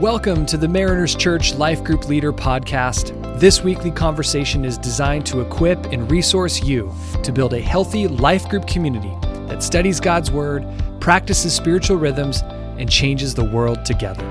Welcome to the Mariners Church Life Group Leader Podcast. This weekly conversation is designed to equip and resource you to build a healthy life group community that studies God's Word, practices spiritual rhythms, and changes the world together.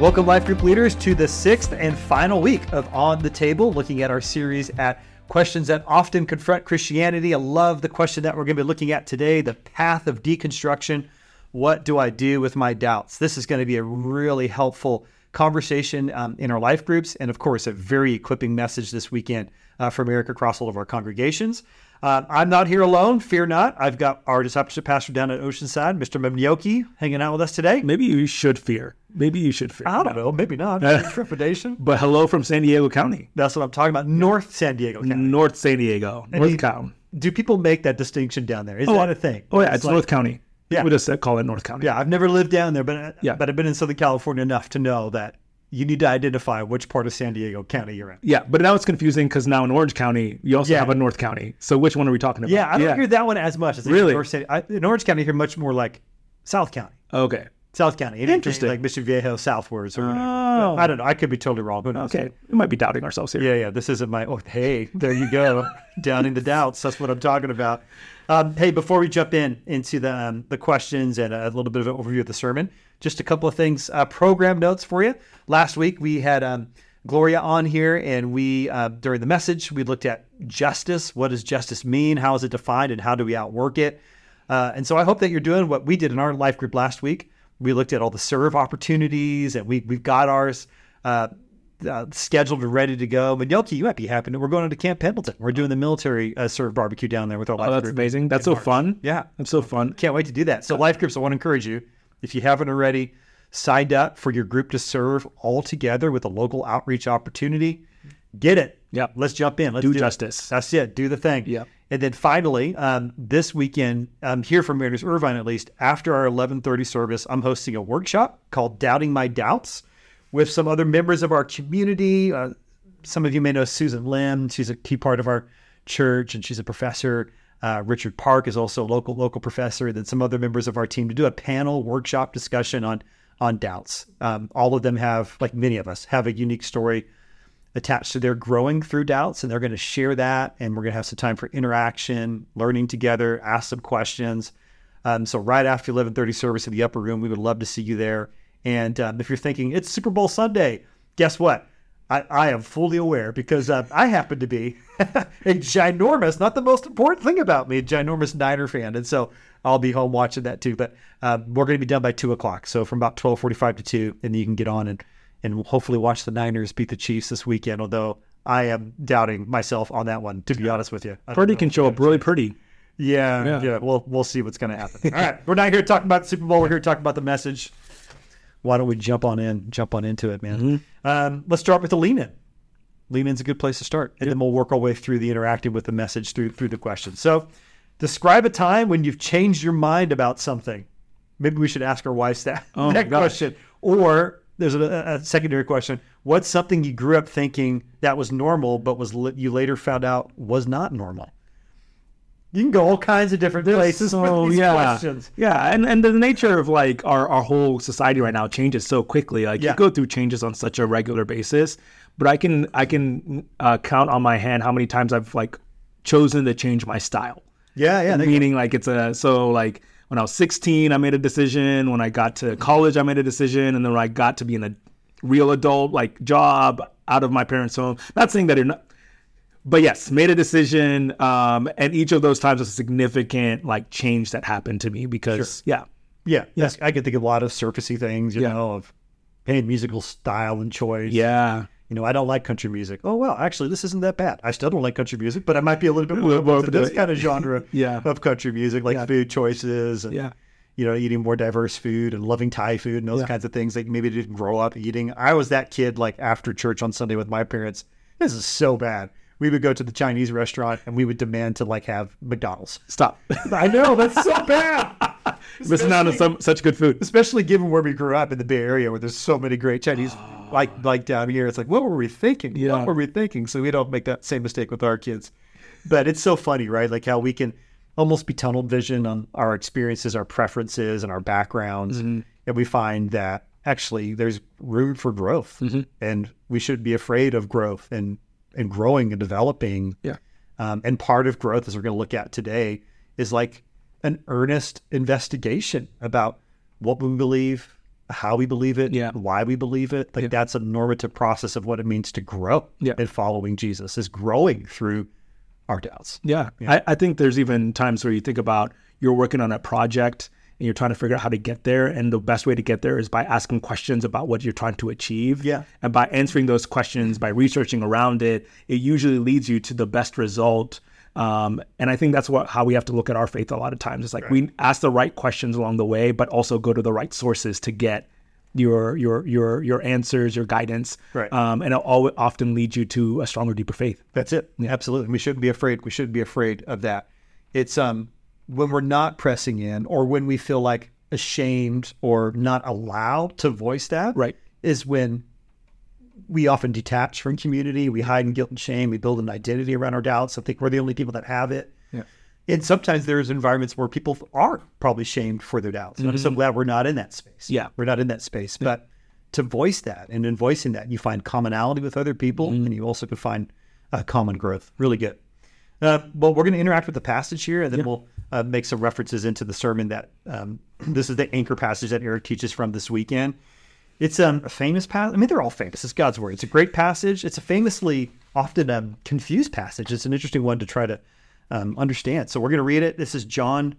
Welcome, Life Group leaders, to the sixth and final week of On the Table, looking at our series at questions that often confront Christianity. I love the question that we're going to be looking at today the path of deconstruction. What do I do with my doubts? This is going to be a really helpful conversation um, in our life groups, and of course, a very equipping message this weekend uh, from Eric across all of our congregations. Uh, I'm not here alone. Fear not. I've got our discipleship pastor down at Oceanside, Mr. Memnioki, hanging out with us today. Maybe you should fear. Maybe you should fear. I don't know. Maybe not. Trepidation. But hello from San Diego County, That's what I'm talking about. North San Diego County. North San Diego, North County. Do people make that distinction down there? Is that a thing? Oh yeah, it's, like- North County. Yeah. we just call it North County. Yeah, I've never lived down there, but Yeah. but I've been in Southern California enough to know that you need to identify which part of San Diego County you're in. yeah. But now it's confusing because now in Orange County you also Yeah. have a North County. So which one are we talking about? Yeah, I don't hear that one as much. As Really? San- I, in Orange County, I hear much more like South County. Okay. South County. Anything Interesting. Like Mission Viejo southwards or whatever. Oh. I don't know. I could be totally wrong. Who knows? Okay. We might be doubting ourselves here. Yeah, yeah. This isn't my. Oh, hey, there you go. Downing the doubts. That's what I'm talking about. Um, hey, before we jump in into the um, the questions and a little bit of an overview of the sermon, just a couple of things. Uh, program notes for you. Last week we had um, Gloria on here, and we uh, during the message we looked at justice. What does justice mean? How is it defined, and how do we outwork it? Uh, and so I hope that you're doing what we did in our life group last week. We looked at all the serve opportunities, and we we've got ours. Uh, uh, scheduled and ready to go. Manyoki, you might be happy. We're going to Camp Pendleton. We're doing the military uh, serve barbecue down there with our life Oh, that's group. amazing. That's so fun. Yeah. That's so fun. Can't wait to do that. So, life groups, I want to encourage you, if you haven't already, signed up for your group to serve all together with a local outreach opportunity. Get it. Yep. Let's jump in. Let's Do it. justice. That's it. Do the thing. Yep. And then finally, um, this weekend, um, here from Mariners Irvine at least, after our 11:30 service, I'm hosting a workshop called "Doubting My Doubts" with some other members of our community. Uh, some of you may know Susan Lim. She's a key part of our church, and she's a professor. Uh, Richard Park is also a local local professor. And then some other members of our team to do a panel workshop discussion on on doubts. Um, all of them have, like many of us, have a unique story attached to their growing through doubts and they're going to share that and we're going to have some time for interaction learning together ask some questions um, so right after 11.30 service in the upper room we would love to see you there and um, if you're thinking it's super bowl sunday guess what i, I am fully aware because uh, i happen to be a ginormous not the most important thing about me a ginormous niner fan and so i'll be home watching that too but uh, we're going to be done by 2 o'clock so from about 12.45 to 2 and you can get on and and hopefully watch the Niners beat the Chiefs this weekend. Although I am doubting myself on that one, to be honest with you. Purdy can show up really pretty. Yeah, Yeah. yeah, We'll we'll see what's going to happen. All right, we're not here to talk about the Super Bowl. We're here to talk about the message. Why don't we jump on in? Jump on into it, man. Mm-hmm. Um, let's start with the lean in. Lean in's a good place to start, and then we'll work our way through the interacting with the message through through the questions. So, describe a time when you've changed your mind about something. Maybe we should ask our wives that, Oh that question. Or there's a, a secondary question: What's something you grew up thinking that was normal, but was you later found out was not normal? You can go all kinds of different places So with these yeah, questions. yeah, and and the nature of like our our whole society right now changes so quickly. Like Yeah. you go through changes on such a regular basis, but I can I can uh, count on my hand how many times I've like chosen to change my style. Yeah, yeah. Meaning like it's a so like when I was 16, I made a decision. When I got to college, I made a decision, and then when I got to be in a real adult like job out of my parents' home. Not saying that you're not but yes, made a decision, um, and each of those times was a significant like change that happened to me because yeah, Yeah, yes, I can think of a lot of surfacey things, you Yeah. know, of hey, musical style and choice. yeah, You know, I don't like country music. Oh well, actually, this isn't that bad. I still don't like country music, but I might be a little bit more, open to this it. kind of genre Yeah. of country music, like food choices and Yeah. you know, eating more diverse food and loving Thai food and those Yeah. kinds of things that maybe didn't grow up eating. I was that kid like after church on Sunday with my parents. This is so bad. We would go to the Chinese restaurant and we would demand to like have McDonald's. stop. I know that's so bad. Missing out on some such good food. especially given where we grew up in the Bay Area, where there's so many great Chinese, like like down here. It's like, what were we thinking? Yeah. What were we thinking? So we don't make that same mistake with our kids. But it's so funny, right? Like how we can almost be tunnel vision on our experiences, our preferences, and our backgrounds. Mm-hmm. And we find that actually there's room for growth, mm-hmm. and we should be afraid of growth and and growing and developing. Yeah. Um, and part of growth, as we're going to look at today, is like an earnest investigation about what we believe, how we believe it, Yeah. why we believe it. Like that's a normative process of what it means to grow Yeah. in following Jesus, is growing through our doubts. Yeah. I, I think there's even times where you think about you're working on a project and you're trying to figure out how to get there. And the best way to get there is by asking questions about what you're trying to achieve. Yeah. And by answering those questions, by researching around it, it usually leads you to the best result. Um, and I think that's what how we have to look at our faith a lot of times. It's like we ask the right questions along the way, but also go to the right sources to get your your your your answers, your guidance. Right. Um, and it all often leads you to a stronger, deeper faith. That's it. Absolutely. We shouldn't be afraid. We shouldn't be afraid of that. It's um when we're not pressing in or when we feel like ashamed or not allowed to voice that Right. is when we often detach from community. We hide in guilt and shame. We build an identity around our doubts. I think we're the only people that have it. Yeah. And sometimes there's environments where people are probably shamed for their doubts. And I'm so glad we're not in that space. Mm-hmm. Yeah. We're not in that space. But to voice that and in voicing that, you find commonality with other people Mm-hmm. and you also can find uh, common growth. Really good. Uh, well, we're going to interact with the passage here and then we'll uh, make some references into the sermon that um, this is the anchor passage that Eric teaches from this weekend. It's um, a famous passage. I mean, they're all famous. It's God's word. It's a great passage. It's a famously often um, confused passage. It's an interesting one to try to um, understand. So we're going to read it. This is John,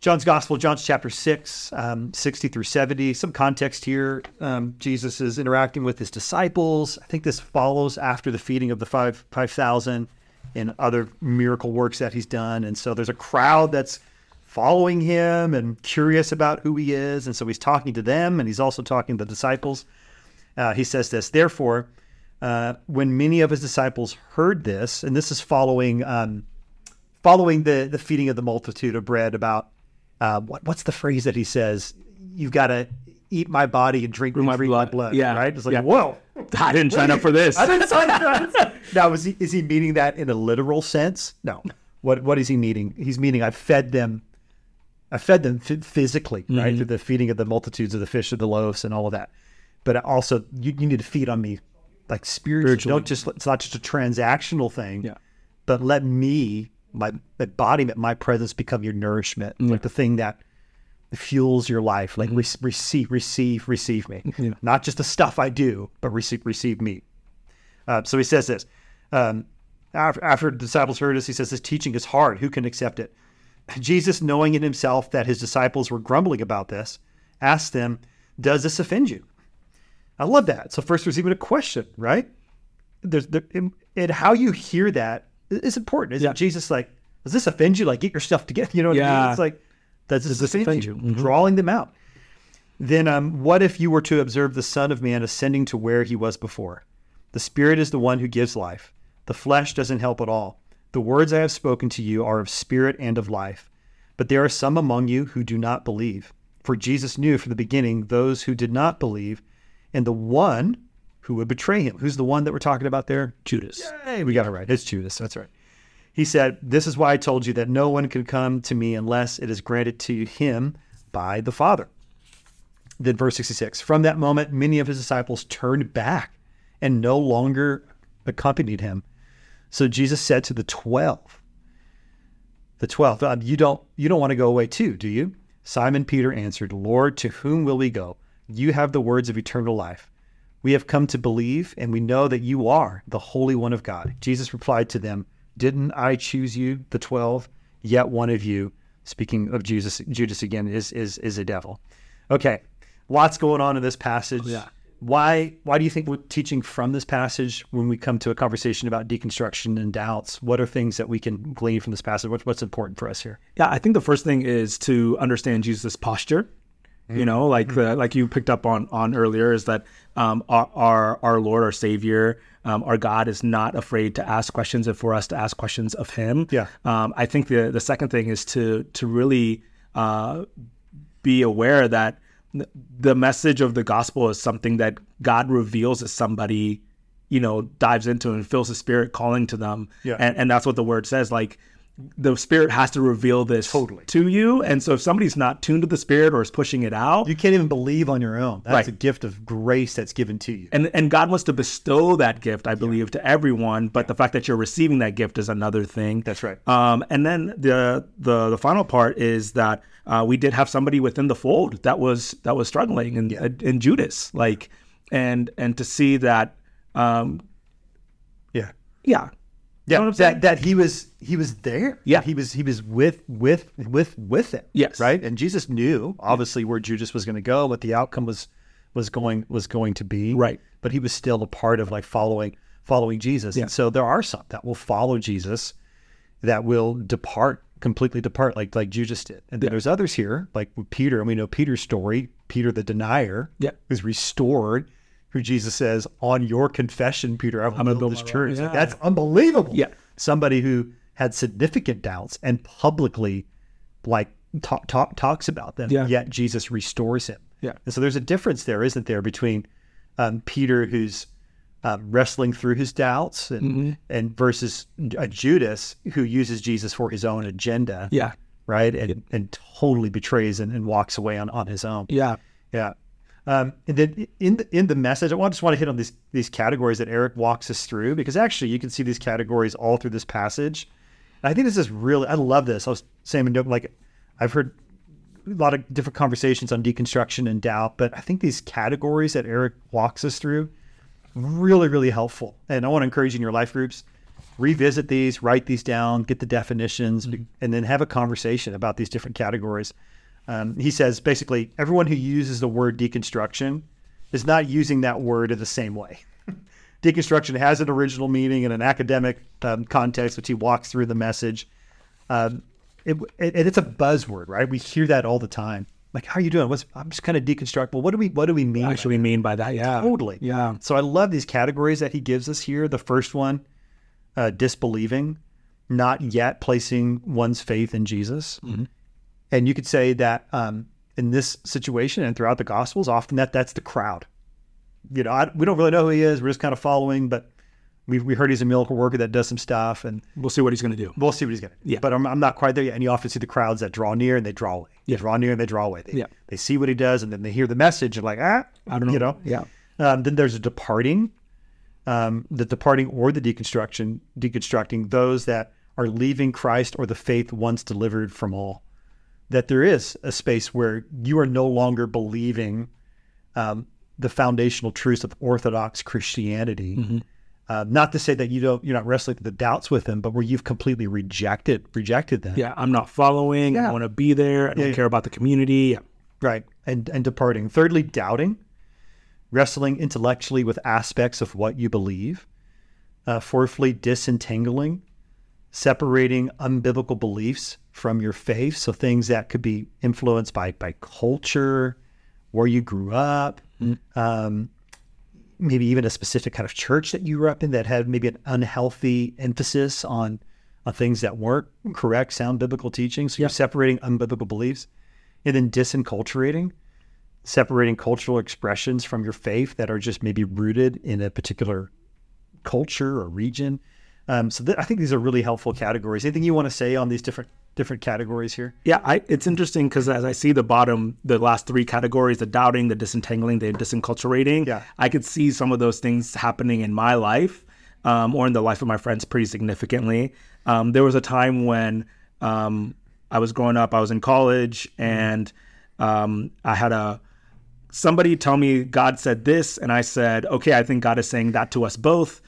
John's Gospel, John's chapter 6, um, 60 through 70. Some context here. Um, Jesus is interacting with his disciples. I think this follows after the feeding of the five 5,000 in other miracle works that he's done. And so there's a crowd that's following him and curious about who he is. And so he's talking to them and he's also talking to the disciples. Uh, he says this, therefore, uh, when many of his disciples heard this, and this is following um, following the, the feeding of the multitude of bread about uh, what, what's the phrase that he says? You've got to eat my body and drink my blood. blood. Yeah. Right? It's like, yeah. whoa, I didn't sign up for this. I didn't sign up. for that. Now, is he is he meaning that in a literal sense? No. What what is he meaning? He's meaning I fed them. I fed them f- physically, Mm-hmm. right, through the feeding of the multitudes of the fish of the loaves and all of that. But also, you, you need to feed on me, like spiritually. Spiritually. Don't just it's not just a transactional thing. Yeah. But let me, my embodiment, my presence, become your nourishment, like the thing that fuels your life. Like re- receive, receive, receive me. Yeah. Not just the stuff I do, but receive, receive me. Uh, so he says this. Um, after, after the disciples heard this, he says, This teaching is hard. Who can accept it? Jesus, knowing in himself that his disciples were grumbling about this, asked them, Does this offend you? I love that. So, first, there's even a question, right? There's there, and- how you hear that is important. Isn't Yeah. Jesus like, Does this offend you? Like, get your stuff together. You know what I mean? Yeah. It's like, Does this, offend, offend you? Mhm. Drawing them out. Then, um, what if you were to observe the Son of Man ascending to where he was before? The Spirit is the one who gives life. The flesh doesn't help at all. The words I have spoken to you are of spirit and of life. But there are some among you who do not believe. For Jesus knew from the beginning those who did not believe, and the one who would betray him. Who's the one that we're talking about there? Judas. Hey, we got it right. It's Judas. That's right. He said, This is why I told you that no one can come to me unless it is granted to him by the Father. Then, verse 66 From that moment, many of his disciples turned back and no longer accompanied him. So Jesus said to the 12, the 12, "Um, you don't you don't want to go away too, do you? Simon Peter answered, Lord, to whom will we go? You have the words of eternal life. We have come to believe, and we know that you are the Holy One of God. Jesus replied to them, Didn't I choose you, the twelve? Yet one of you, speaking of Jesus, Judas again, is is is a devil. Okay, lots going on in this passage. Yeah. Why why do you think we're teaching from this passage when we come to a conversation about deconstruction and doubts? What are things that we can glean from this passage? What's what's important for us here? Yeah, I think the first thing is to understand Jesus' posture. You know, like the like you picked up on on earlier, is that um, our, our our Lord, our Savior, um, our God is not afraid to ask questions, and for us to ask questions of Him. Yeah. Um, I think the the second thing is to to really uh, be aware that the message of the gospel is something that God reveals as somebody, you know, dives into and feels the Spirit calling to them. Yeah. And, and that's what the word says. Like the spirit has to reveal this Totally. to you. And so if somebody's not tuned to the spirit or is pushing it out, You can't even believe on your own. That's Right. a gift of grace that's given to you. and and God wants to bestow that gift, I believe, to everyone. But the fact that you're receiving that gift is another thing. That's right. Um, and then the the the final part is that uh, we did have somebody within the fold that was that was struggling, and in Judas, like, and and to see that, um, Yeah. yeah, Yeah, know what I'm saying? that that he was he was there. Yeah. he was he was with with with with it. Yes. right. And Jesus knew obviously where Judas was going to go, what the outcome was was going was going to be. Right. but he was still a part of like following following Jesus. Yeah. And so there are some that will follow Jesus, that will depart completely depart like like Judas did. And then there's others here like with Peter, and we know Peter's story. Peter the denier, Yeah. is restored. Who Jesus says, "On your confession, Peter, I will gonna build, build this church." Yeah. That's unbelievable. Yeah. Somebody who had significant doubts and publicly like talk, talk, talks about them, Yeah. yet Jesus restores him. Yeah. And so there's a difference there, isn't there, between um, Peter who's um, wrestling through his doubts and, Mm-hmm. and versus a Judas who uses Jesus for his own agenda, yeah, right? And, and totally betrays and, and walks away on, on his own. yeah, Yeah. Um, and then in the, in the message, I just want to hit on these these categories that Eric walks us through because actually you can see these categories all through this passage. And I think this is really I love this. I was saying like I've heard a lot of different conversations on deconstruction and doubt, but I think these categories that Eric walks us through really really helpful. And I want to encourage you in your life groups revisit these, write these down, get the definitions, and then have a conversation about these different categories. Um, he says basically everyone who uses the word deconstruction is not using that word in the same way. deconstruction has an original meaning in an academic um, context, which he walks through the message. Um, it, it, it's a buzzword, right? We hear that all the time. Like, how are you doing? What's, I'm just kind of deconstruct. Well, what do we what do we mean? by actually mean by that, yeah, Totally. yeah, So I love these categories that he gives us here. The first one, uh, disbelieving, not yet placing one's faith in Jesus. And you could say that um, in this situation and throughout the Gospels, often that that's the crowd. You know, I, we don't really know who he is. We're just kind of following, but we we heard he's a miracle worker that does some stuff, and we'll see what he's gonna do. we'll see what he's going to do. Yeah. But I'm, I'm not quite there yet. And you often see the crowds that draw near and they draw away. They Yeah. draw near and they draw away. They, Yeah. they see what he does and then they hear the message and like, ah, I don't know, You know, yeah, um, then there's a departing, um, the departing or the deconstruction, deconstructing those that are leaving Christ or the faith once delivered from all. That there is a space where you are no longer believing um, the foundational truths of Orthodox Christianity. Uh, not to say that you don't, you're not wrestling the doubts with them, but where you've completely rejected rejected them. yeah. I'm not following. I Yeah. want to be there. I don't Yeah. care about the community. Yeah. Right. And and departing. Thirdly, doubting, wrestling intellectually with aspects of what you believe. Uh, fourthly, disentangling, separating unbiblical beliefs from your faith. So things that could be influenced by by culture, where you grew up, um, maybe even a specific kind of church that you grew up in that had maybe an unhealthy emphasis on on things that weren't correct, sound biblical teaching. So you're separating unbiblical beliefs, and then disenculturating, separating cultural expressions from your faith that are just maybe rooted in a particular culture or region. Um, so th- I think these are really helpful categories. Anything you want to say on these different different categories here? Yeah, I, it's interesting because as I see the bottom, the last three categories, the doubting, the disentangling, the disenculturating, Yeah. I could see some of those things happening in my life um, or in the life of my friends pretty significantly. Um, there was a time when um, I was growing up, I was in college, and um, I had a somebody tell me God said this, and I said, okay, I think God is saying that to us both.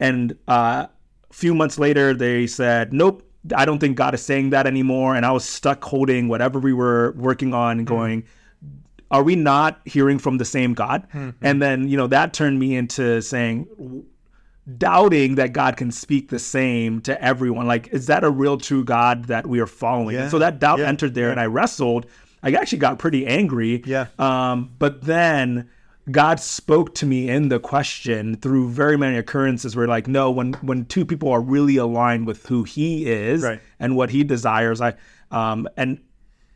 And uh, a few months later, they said, nope, I don't think God is saying that anymore. And I was stuck holding whatever we were working on and going, are we not hearing from the same God? Hmm, hmm. And then, you know, that turned me into saying, doubting that God can speak the same to everyone. Like, is that a real true God that we are following? Yeah. So that doubt Yeah. entered there and I wrestled. I actually got pretty angry. Yeah. Um, but then God spoke to me in the question through very many occurrences where like, no, when when two people are really aligned with who he is Right. and what he desires, I um and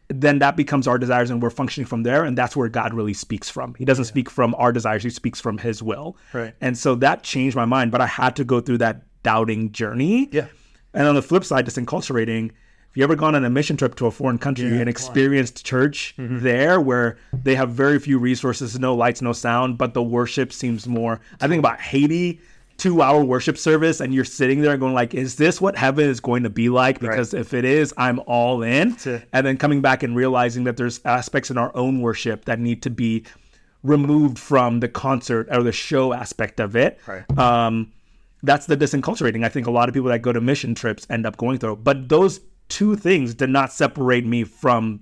then that becomes our desires and we're functioning from there and that's where god really speaks from he doesn't speak from our desires he speaks from his will Right. and so that changed my mind but i had to go through that doubting journey Yeah. And on the flip side, disenculturating. If you ever gone on a mission trip to a foreign country and experienced church there, where they have very few resources, no lights, no sound, but the worship seems more. I think about Haiti, two-hour worship service, and you're sitting there going like, "Is this what heaven is going to be like?" Because if it is, I'm all in. And then coming back and realizing that there's aspects in our own worship that need to be removed from the concert or the show aspect of it. Right. Um, that's the disenculturating. I think a lot of people that go to mission trips end up going through. But those two things did not separate me from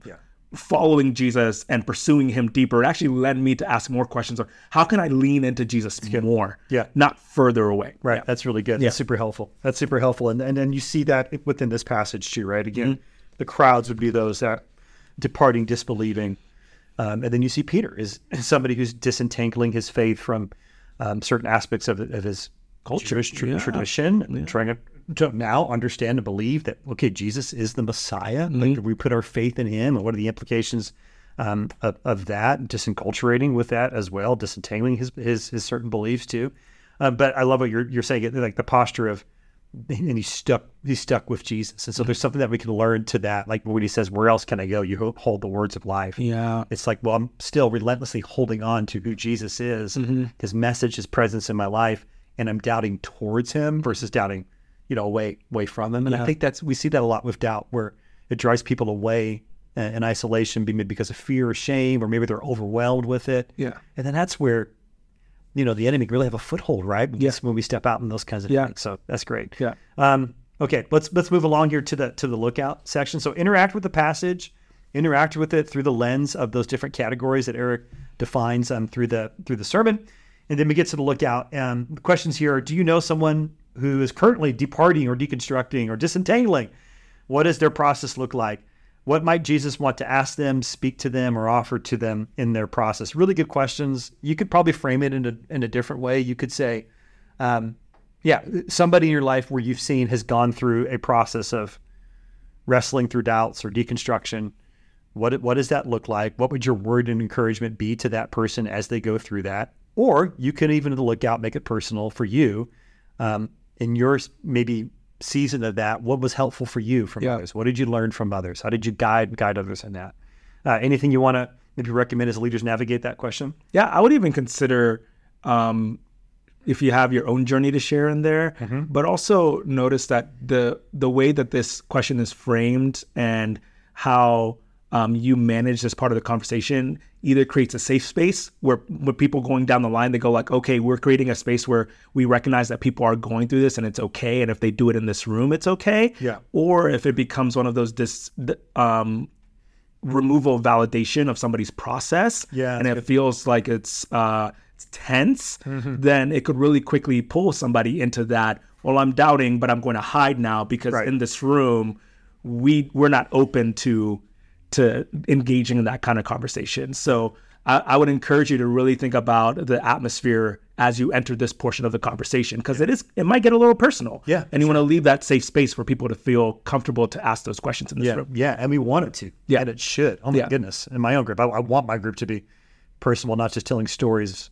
following Jesus and pursuing him deeper. It actually led me to ask more questions of how can I lean into Jesus more? Yeah. Not further away. Right. Yeah. That's really good. That's super helpful. That's super helpful. And and then you see that within this passage too, right? Again, Mm-hmm. the crowds would be those that departing, disbelieving. Um, and then you see Peter is somebody who's disentangling his faith from um, certain aspects of, of his culture, Jewish tr- Yeah. tradition, and trying to, to now understand and believe that okay, Jesus is the Messiah. Mm-hmm. Like we put our faith in Him, and what are the implications um, of, of that? Disenculturating with that as well, disentangling his his, his certain beliefs too. Uh, but I love what you're you're saying, like the posture of and he's stuck he's stuck with Jesus. And so there's something that we can learn to that. Like when he says, Where else can I go? You hold the words of life. Yeah. It's like, well, I'm still relentlessly holding on to who Jesus is, his message, his presence in my life, and I'm doubting towards him versus doubting, you know, away away from them. And I think that's we see that a lot with doubt where it drives people away uh, in isolation maybe because of fear or shame, or maybe they're overwhelmed with it. Yeah. And then that's where you know the enemy can really have a foothold, right? Yeah. When we step out in those kinds of Yeah. things. So that's great. Yeah. Um, okay, let's let's move along here to the to the lookout section. So interact with the passage, interact with it through the lens of those different categories that Eric defines um, through the through the sermon, and then we get to the lookout. Um, the questions here are: Do you know someone who is currently departing or deconstructing or disentangling? What does their process look like? What might Jesus want to ask them, speak to them, or offer to them in their process? Really good questions. You could probably frame it in a in a different way. You could say, um, yeah, somebody in your life where you've seen has gone through a process of wrestling through doubts or deconstruction. What what does that look like? What would your word and encouragement be to that person as they go through that? Or you can even look out, make it personal for you. Um, in your maybe season of that, what was helpful for you from Yeah. others? What did you learn from others? How did you guide guide others in that? Uh, anything you want to maybe recommend as leaders navigate that question? Yeah, I would even consider um, if you have your own journey to share in there, but also notice that the the way that this question is framed and how um, you manage this part of the conversation either creates a safe space where when people going down the line they go like okay we're creating a space where we recognize that people are going through this and it's okay and if they do it in this room it's okay Yeah. or if it becomes one of those dis, um, removal validation of somebody's process Yeah, and it feels like it's uh it's tense then it could really quickly pull somebody into that well i'm doubting but i'm going to hide now because Right. in this room we we're not open to to engaging in that kind of conversation so I, I would encourage you to really think about the atmosphere as you enter this portion of the conversation because it is it might get a little personal Yeah, and you want to leave that safe space for people to feel comfortable to ask those questions in this Yeah, room yeah, and we want it to. Yeah. and it should. Oh my Yeah. goodness! In my own group, I, I want my group to be personal, not just telling stories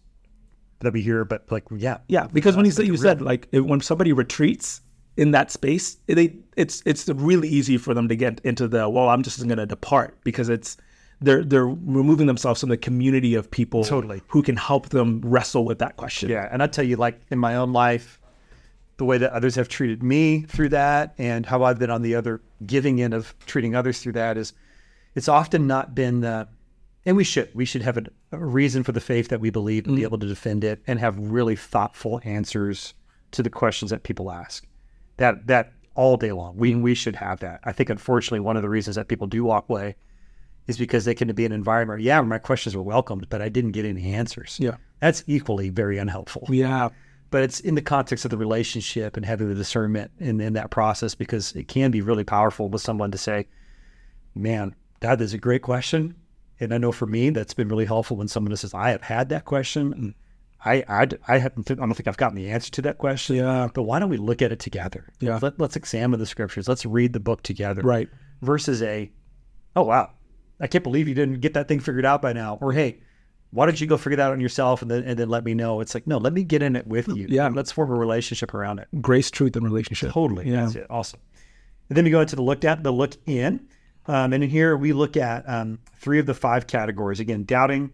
that we hear, but like, yeah, Yeah, because when you said you said like when somebody retreats in that space, they it's it's really easy for them to get into the well, I'm just going to depart because it's they're they're removing themselves from the community of people Totally. who can help them wrestle with that question. yeah. And I tell you, like in my own life, the way that others have treated me through that, and how I've been on the other giving end of treating others through that is, it's often not been the, and we should we should have a, a reason for the faith that we believe and be mm. able to defend it and have really thoughtful answers to the questions that people ask. That that all day long. We we should have that. I think unfortunately one of the reasons that people do walk away is because they can be an environment. Yeah, my questions were welcomed, but I didn't get any answers. Yeah. that's equally very unhelpful. Yeah. But it's in the context of the relationship and having the discernment in, in that process because it can be really powerful with someone to say, "Man, that is a great question." And I know for me, that's been really helpful when someone says, "I have had that question." Mm. I, I, I haven't. I don't think I've gotten the answer to that question. Yeah. But why don't we look at it together? Yeah. Let, let's examine the scriptures. Let's read the book together. Right. Versus a, oh wow, I can't believe you didn't get that thing figured out by now. Or hey, why don't you go figure that out on yourself and then and then let me know? It's like no, let me get in it with you. Yeah. Let's form a relationship around it. Grace, truth, and relationship. Totally. Yeah. That's it. Awesome. And then we go into the looked at, the look in. Um, and in here we look at um, three of the five categories. Again, doubting,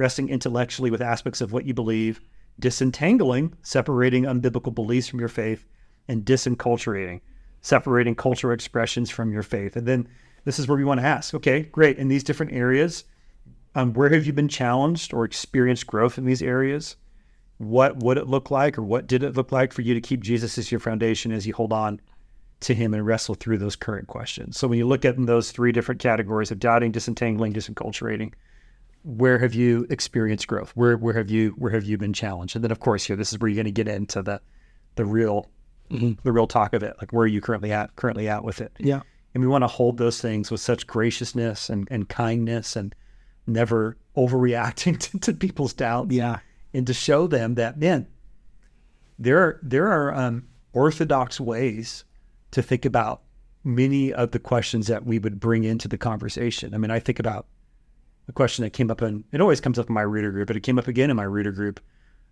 resting intellectually with aspects of what you believe, disentangling, separating unbiblical beliefs from your faith, and disenculturating, separating cultural expressions from your faith. And then this is where we want to ask, okay, great. In these different areas, um, where have you been challenged or experienced growth in these areas? What would it look like, or what did it look like for you to keep Jesus as your foundation as you hold on to Him and wrestle through those current questions? So when you look at those three different categories of doubting, disentangling, disenculturating, where have you experienced growth? Where where have you where have you been challenged? And then of course here, this is where you're going to get into the the real mm-hmm. the real talk of it. Like where are you currently at currently at with it? Yeah. And we want to hold those things with such graciousness and, and kindness and never overreacting to, to people's doubts. Yeah. And to show them that, man, there are, there are um, orthodox ways to think about many of the questions that we would bring into the conversation. I mean, I think about a question that came up in, it always comes up in my reader group, but it came up again in my reader group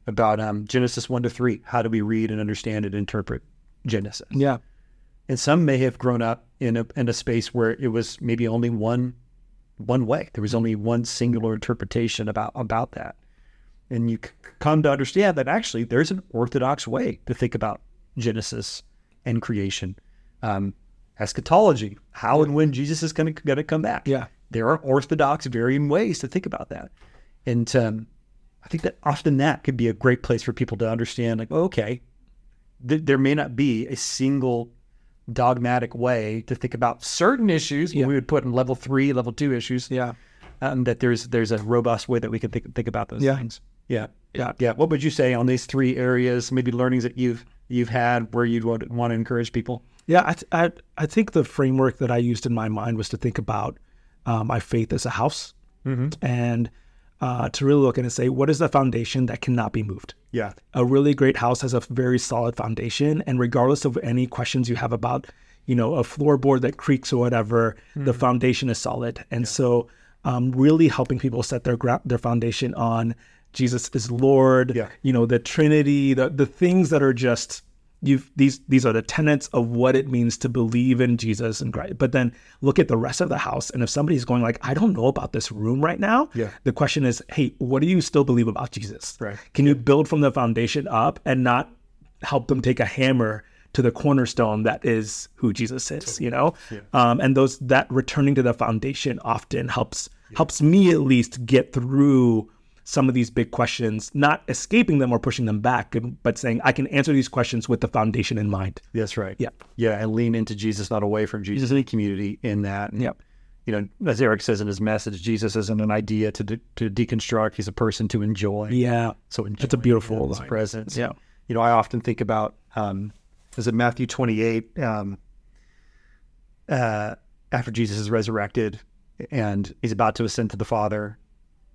about um, Genesis 1 to 3. How do we read and understand and interpret Genesis? Yeah. And some may have grown up in a, in a space where it was maybe only one one way. There was only one singular interpretation about about that. And you come to understand that actually there's an orthodox way to think about Genesis and creation. Um, eschatology, how and when Jesus is going to come back. Yeah. There are orthodox, varying ways to think about that. And um, I think that often that could be a great place for people to understand, like, okay, th- there may not be a single dogmatic way to think about certain issues yeah. we would put in level three, level two issues. Yeah. Um, that there's there's a robust way that we can think think about those yeah. things. Yeah. Yeah. Yeah. What would you say on these three areas, maybe learnings that you've you've had where you'd want, want to encourage people? Yeah, I, th- I, I think the framework that I used in my mind was to think about uh, my faith as a house mm-hmm. and uh, to really look at and say, what is the foundation that cannot be moved? Yeah. A really great house has a very solid foundation. And regardless of any questions you have about, you know, a floorboard that creaks or whatever, mm-hmm. the foundation is solid. And yeah. so, um, really helping people set their gra- their foundation on Jesus is Lord, yeah. you know, the Trinity, the the things that are just you've these these are the tenets of what it means to believe in Jesus and Christ. But then look at the rest of the house, and if somebody's going like, I don't know about this room right now, yeah. the question is, hey, what do you still believe about Jesus? Right. Can you build from the foundation up and not help them take a hammer to the cornerstone that is who Jesus is? You know, yeah. um, and those that returning to the foundation often helps yeah. helps me at least get through some of these big questions, not escaping them or pushing them back, but saying, I can answer these questions with the foundation in mind. That's right. Yeah. Yeah. And lean into Jesus, not away from Jesus, mm-hmm. community in that. Yeah. You know, as Eric says in his message, Jesus isn't an idea to de- to deconstruct. He's a person to enjoy. Yeah. So enjoy it's a beautiful his presence. Yeah. You know, I often think about, um, is it Matthew 28, um, uh, after Jesus is resurrected and he's about to ascend to the Father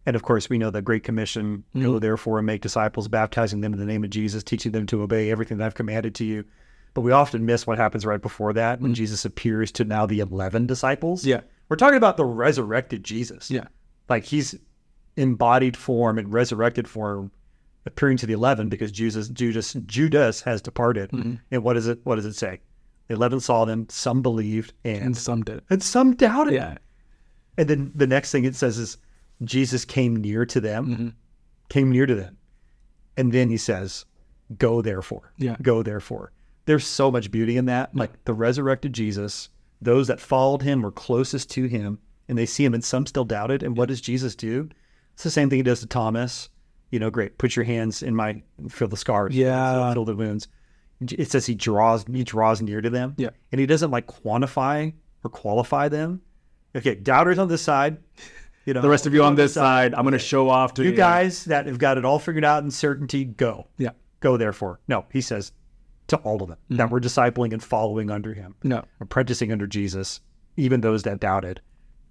and of course, we know the Great Commission mm-hmm. go therefore and make disciples, baptizing them in the name of Jesus, teaching them to obey everything that I've commanded to you. But we often miss what happens right before that when mm-hmm. Jesus appears to now the 11 disciples. Yeah. We're talking about the resurrected Jesus. Yeah. Like he's embodied form and resurrected form appearing to the 11 because Judas, Judas, Judas has departed. Mm-hmm. And what is it? What does it say? The 11 saw them, some believed, and, and some did. And some doubted. Yeah. And then the next thing it says is, Jesus came near to them, mm-hmm. came near to them. And then he says, Go therefore. Yeah. Go therefore. There's so much beauty in that. Like the resurrected Jesus, those that followed him were closest to him, and they see him, and some still doubted. And what does Jesus do? It's the same thing he does to Thomas. You know, great. Put your hands in my feel the scars. Yeah. Feel the wounds. It says he draws he draws near to them. Yeah. And he doesn't like quantify or qualify them. Okay, doubters on this side, you know, the rest of you on this side, I'm going to show off to you guys that have got it all figured out in certainty. Go, yeah, go. Therefore, no, he says to all of them mm-hmm. that we're discipling and following under him, no, apprenticing under Jesus, even those that doubted,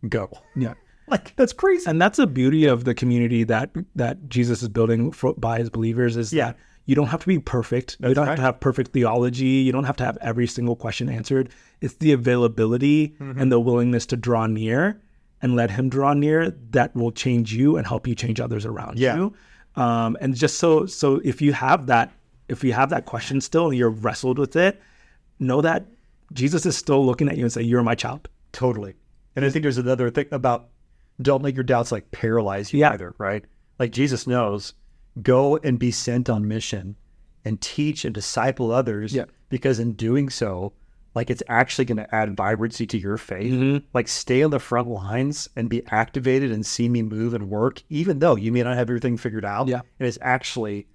go. Yeah, like that's crazy. And that's a beauty of the community that that Jesus is building for, by his believers. Is yeah. that you don't have to be perfect. That's you don't right. have to have perfect theology. You don't have to have every single question answered. It's the availability mm-hmm. and the willingness to draw near and let him draw near, that will change you and help you change others around yeah. you. Um, and just so so if you have that if you have that question still and you're wrestled with it, know that Jesus is still looking at you and say, "You're my child." Totally. And I think there's another thing about don't let your doubts like paralyze you Yeah. either, right? Like Jesus knows, go and be sent on mission and teach and disciple others Yeah. because in doing so, like it's actually going to add vibrancy to your faith. Mm-hmm. Like stay on the front lines and be activated and see me move and work, even though you may not have everything figured out. Yeah. And it's actually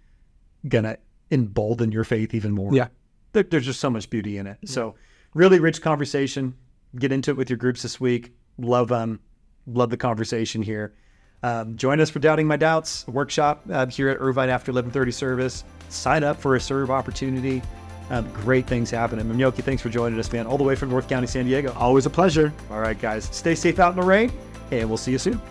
going to embolden your faith even more Yeah. there, there's just so much beauty in it. So really rich conversation. Get into it with your groups this week. Love um love the conversation here. Um, join us for Doubting My Doubts workshop uh, here at Irvine after 11:30 service. Sign up for a serve opportunity. Um, great things happening. Minyoki, thanks for joining us, man, all the way from North County, San Diego. Always a pleasure. All right, guys, stay safe out in the rain, and we'll see you soon.